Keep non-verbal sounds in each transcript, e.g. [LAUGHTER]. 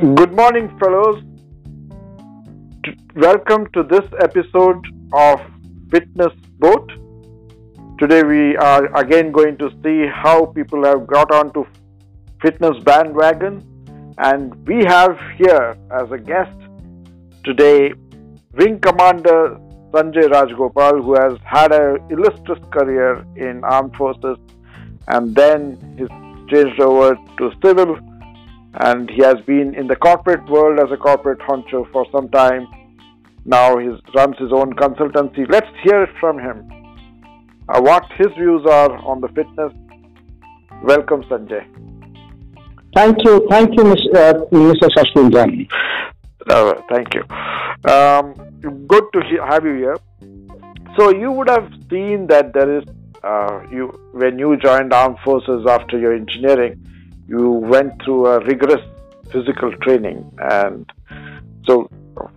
Good morning, fellows. Welcome to this episode of Fitness Boat. Today, we are again going to see how people have got onto fitness bandwagon, and we have here as a guest today Wing Commander Sanjay Rajgopal, who has had an illustrious career in armed forces, and then he's changed over to civil and he has been in the corporate world as a corporate honcho for some time. Now he runs his own consultancy. Let's hear it from him. Uh, what his views are on the fitness. Welcome, Sanjay. Thank you, thank you, Ms., uh, Mr. Uh, thank you. Um, good to he- have you here. So you would have seen that there is uh, you when you joined armed forces after your engineering, you went through a rigorous physical training, and so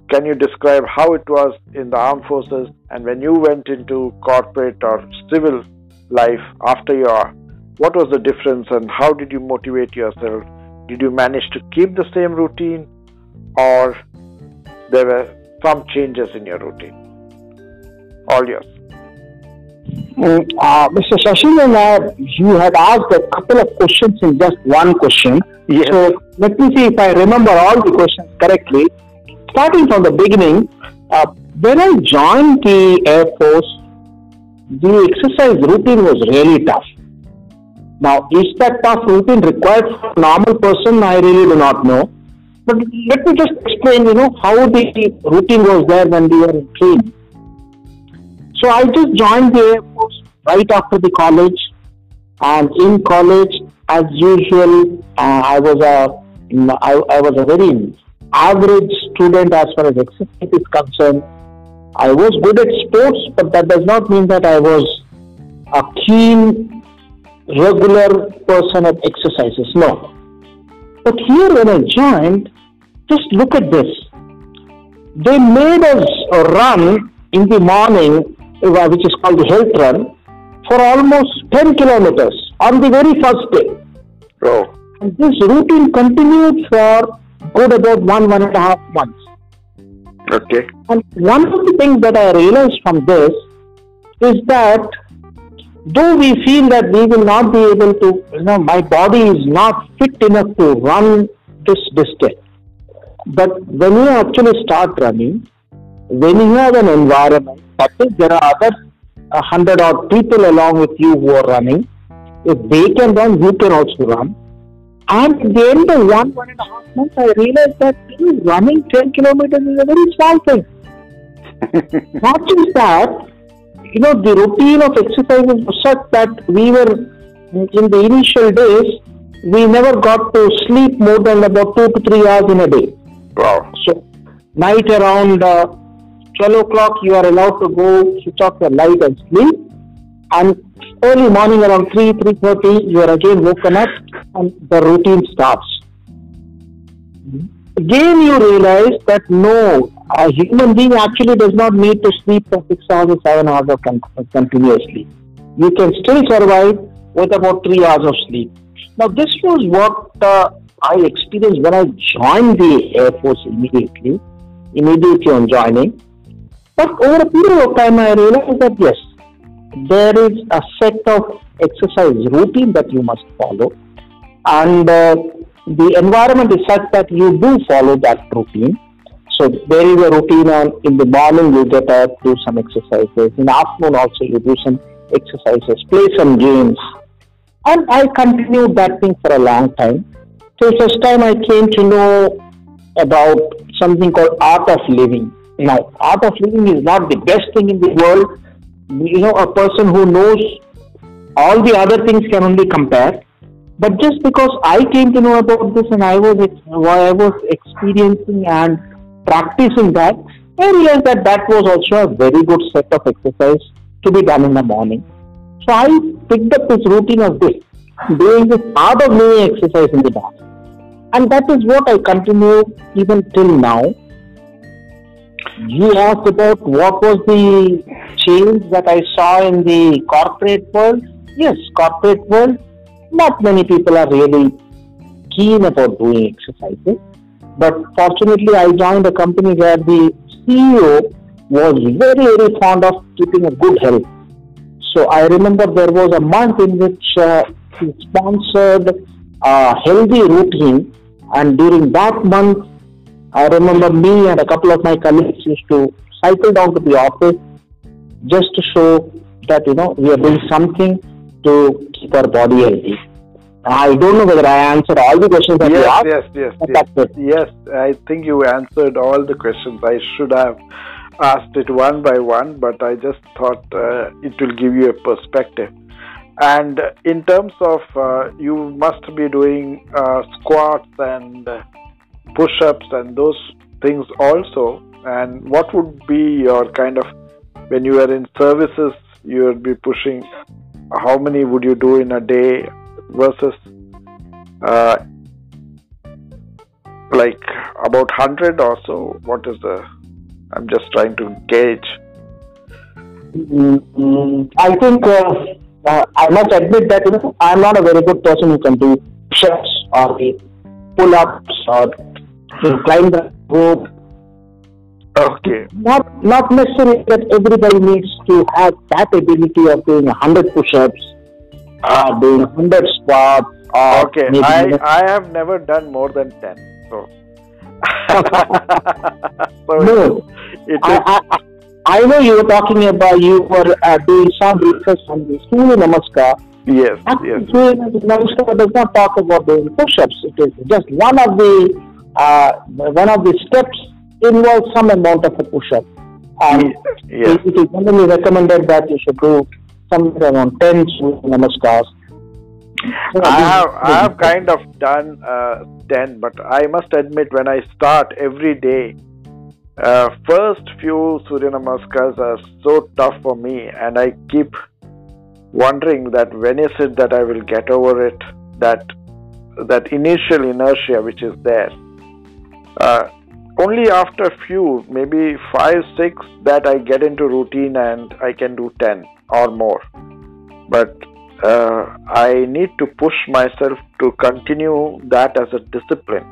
can you describe how it was in the armed forces and when you went into corporate or civil life after your what was the difference and how did you motivate yourself? Did you manage to keep the same routine or there were some changes in your routine? All yours Uh, Mr. Sashwin, uh, you had asked a couple of questions in just one question. Yes. So let me see if I remember all the questions correctly. Starting from the beginning, uh, when I joined the Air Force, the exercise routine was really tough. Now, is that tough routine required for a normal person? I really do not know. But let me just explain, you know, how the routine was there when we were in training. So I just joined the Air Force right after the college, and in college, as usual, uh, I was a I, I was a very average student as far as exercise is concerned. I was good at sports, but that does not mean that I was a keen, regular person at exercises. No. But here, when I joined, just look at this. They made us run in the morning, Uh, which is called the health run, for almost 10 kilometers on the very first day. oh And this routine continued for good about one, one and a half months. okay And one of the things that I realized from this is that though we feel that we will not be able to, you know, my body is not fit enough to run this distance. But when you actually start running, when you have an environment, is, there are other a hundred odd people along with you who are running. If they can run, you can also run. And at the end of one, one and a half months, I realized that running 10 kilometers is a very small thing. [LAUGHS] Not just that, you know, the routine of exercises was such that we were, in the initial days, we never got to sleep more than about two to three hours in a day. wow So, night around uh, 12 o'clock, you are allowed to go switch off your light and sleep. And early morning around 3, 3.30, you are again woken up and the routine starts. Again, you realize that no, a human being actually does not need to sleep for 6 hours or 7 hours continuously. You can still survive with about 3 hours of sleep. Now, this was what uh, I experienced when I joined the Air Force immediately, immediately on joining. But over a period of time, I realized that yes, there is a set of exercise routine that you must follow, and uh, the environment is such that you do follow that routine. So there is a routine on in the morning you get up, do some exercises. In the afternoon also you do some exercises, play some games, and I continued that thing for a long time. Till first time I came to know about something called art of living. Now, art of living is not the best thing in the world. You know, a person who knows all the other things can only compare. But just because I came to know about this and I was I was experiencing and practicing that, I realized that that was also a very good set of exercise to be done in the morning. So I picked up this routine of this, doing this art of living exercise in the morning. And that is what I continue even till now. You asked about what was the change that I saw in the corporate world. Yes, corporate world, not many people are really keen about doing exercises. But fortunately, I joined a company where the CEO was very, very fond of keeping a good health. So I remember there was a month in which uh, he sponsored a healthy routine, and during that month, I remember me and a couple of my colleagues used to cycle down to the office just to show that you know we are doing something to keep our body healthy. I don't know whether I answered all the questions that yes, you asked. Yes, yes, yes. Yes, I think you answered all the questions. I should have asked it one by one, but I just thought uh, it will give you a perspective. And in terms of, uh, you must be doing uh, squats and push ups and those things also. And what would be your kind of, when you are in services, you would be pushing, how many would you do in a day? versus uh, like about 100 or so what is the i'm just trying to gauge mm-hmm. i think uh, uh, i must admit that you know, i'm not a very good person who can do push-ups or pull-ups or climb the rope Okay. Not not necessarily that everybody needs to have that ability of doing 100 push-ups uh, doing 100 squats. okay, I, I have never done more than 10. So, [LAUGHS] so no, it, I, I, I, know you were talking about you were uh, doing some research on the Surya Namaskar. Yes, yes. Surya Namaskar does not talk about doing push-ups. It is just one of the uh, one of the steps involves some amount of a push-up. And yes. it is generally recommended that you should do somewhere around 10 namaskars. I have, I have kind of done uh, 10, but I must admit, when I start every day, uh, first few Surya Namaskars are so tough for me, and I keep wondering that when is it that I will get over it, that that initial inertia which is there. Uh, only after few, maybe five, six, that I get into routine and I can do 10 or more. But uh, I need to push myself to continue that as a discipline.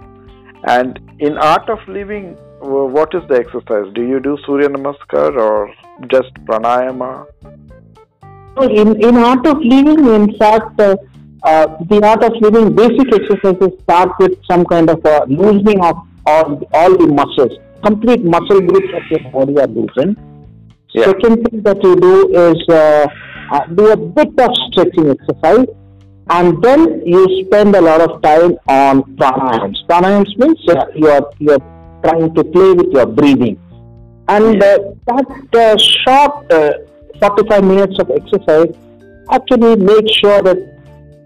And in Art of Living, what is the exercise? Do you do Surya Namaskar or just pranayama? In, in Art of Living, in fact, uh, uh, the Art of Living basic exercises start with some kind of a loosening of all, all the muscles. Complete muscle groups of your body are loosened yeah. Second thing that you do is uh, uh, do a bit of stretching exercise and then you spend a lot of time on pranayams. Pranayams means uh, you are you are trying to play with your breathing, and uh, that uh, short uh, 45 minutes of exercise actually makes sure that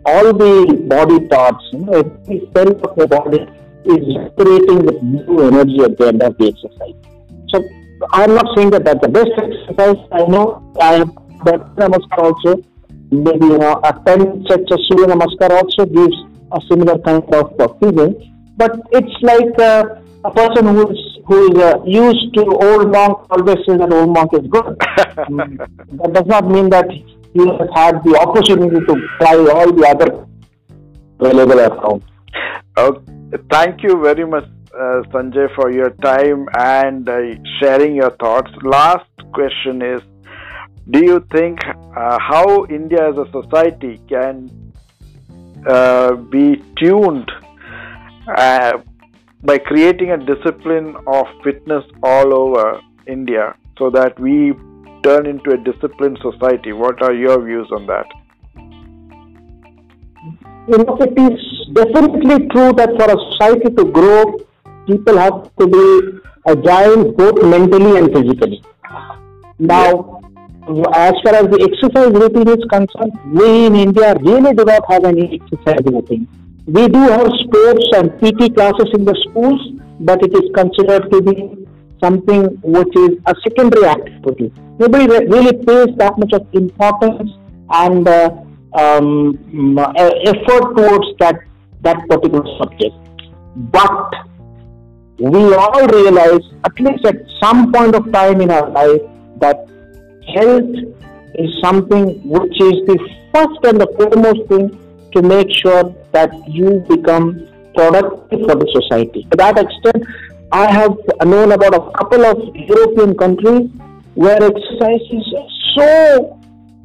all the body parts, you know, every cell of your body is operating with new energy at the end of the exercise. So I'm not saying that that's the best exercise. I know I have done Namaskar also. Maybe you know a 10 sets of Surya Namaskar also gives a similar kind of uh, feeling. But it's like uh, a person who is who is uh, used to old monk always says that old monk is good. [COUGHS] that does not mean that he has had the opportunity to try all the other available around. Okay. Thank you very much, uh, Sanjay, for your time and uh, sharing your thoughts. Last question is Do you think uh, how India as a society can uh, be tuned uh, by creating a discipline of fitness all over India so that we turn into a disciplined society? What are your views on that? You know, it is definitely true that for a society to grow, people have to be agile both mentally and physically. Now, as far as the exercise routine is concerned, we in India really do not have any exercise routine. We do have sports and PT classes in the schools, but it is considered to be something which is a secondary activity. Nobody really pays that much of importance and uh, um, effort towards that that particular subject. But we all realize, at least at some point of time in our life, that health is something which is the first and the foremost thing to make sure that you become productive for the society. To that extent, I have known about a couple of European countries where exercise is so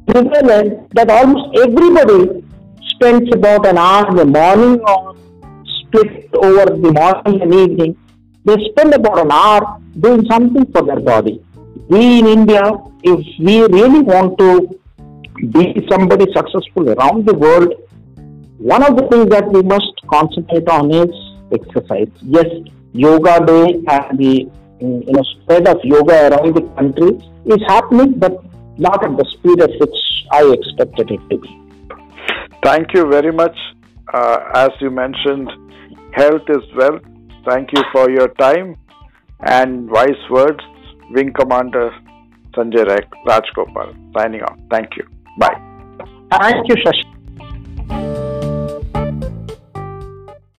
prevalent that almost everybody spends about an hour in the morning or split over the morning and evening. They spend about an hour doing something for their body. We in India, if we really want to be somebody successful around the world, one of the things that we must concentrate on is exercise. Yes, yoga day and the you know spread of yoga around the country is happening, but not at the speed at which I expected it to be. Thank you very much. Uh, as you mentioned, health is wealth. Thank you for your time and wise words. Wing Commander Sanjay Rajgopal signing off. Thank you. Bye. Thank you, Shashi.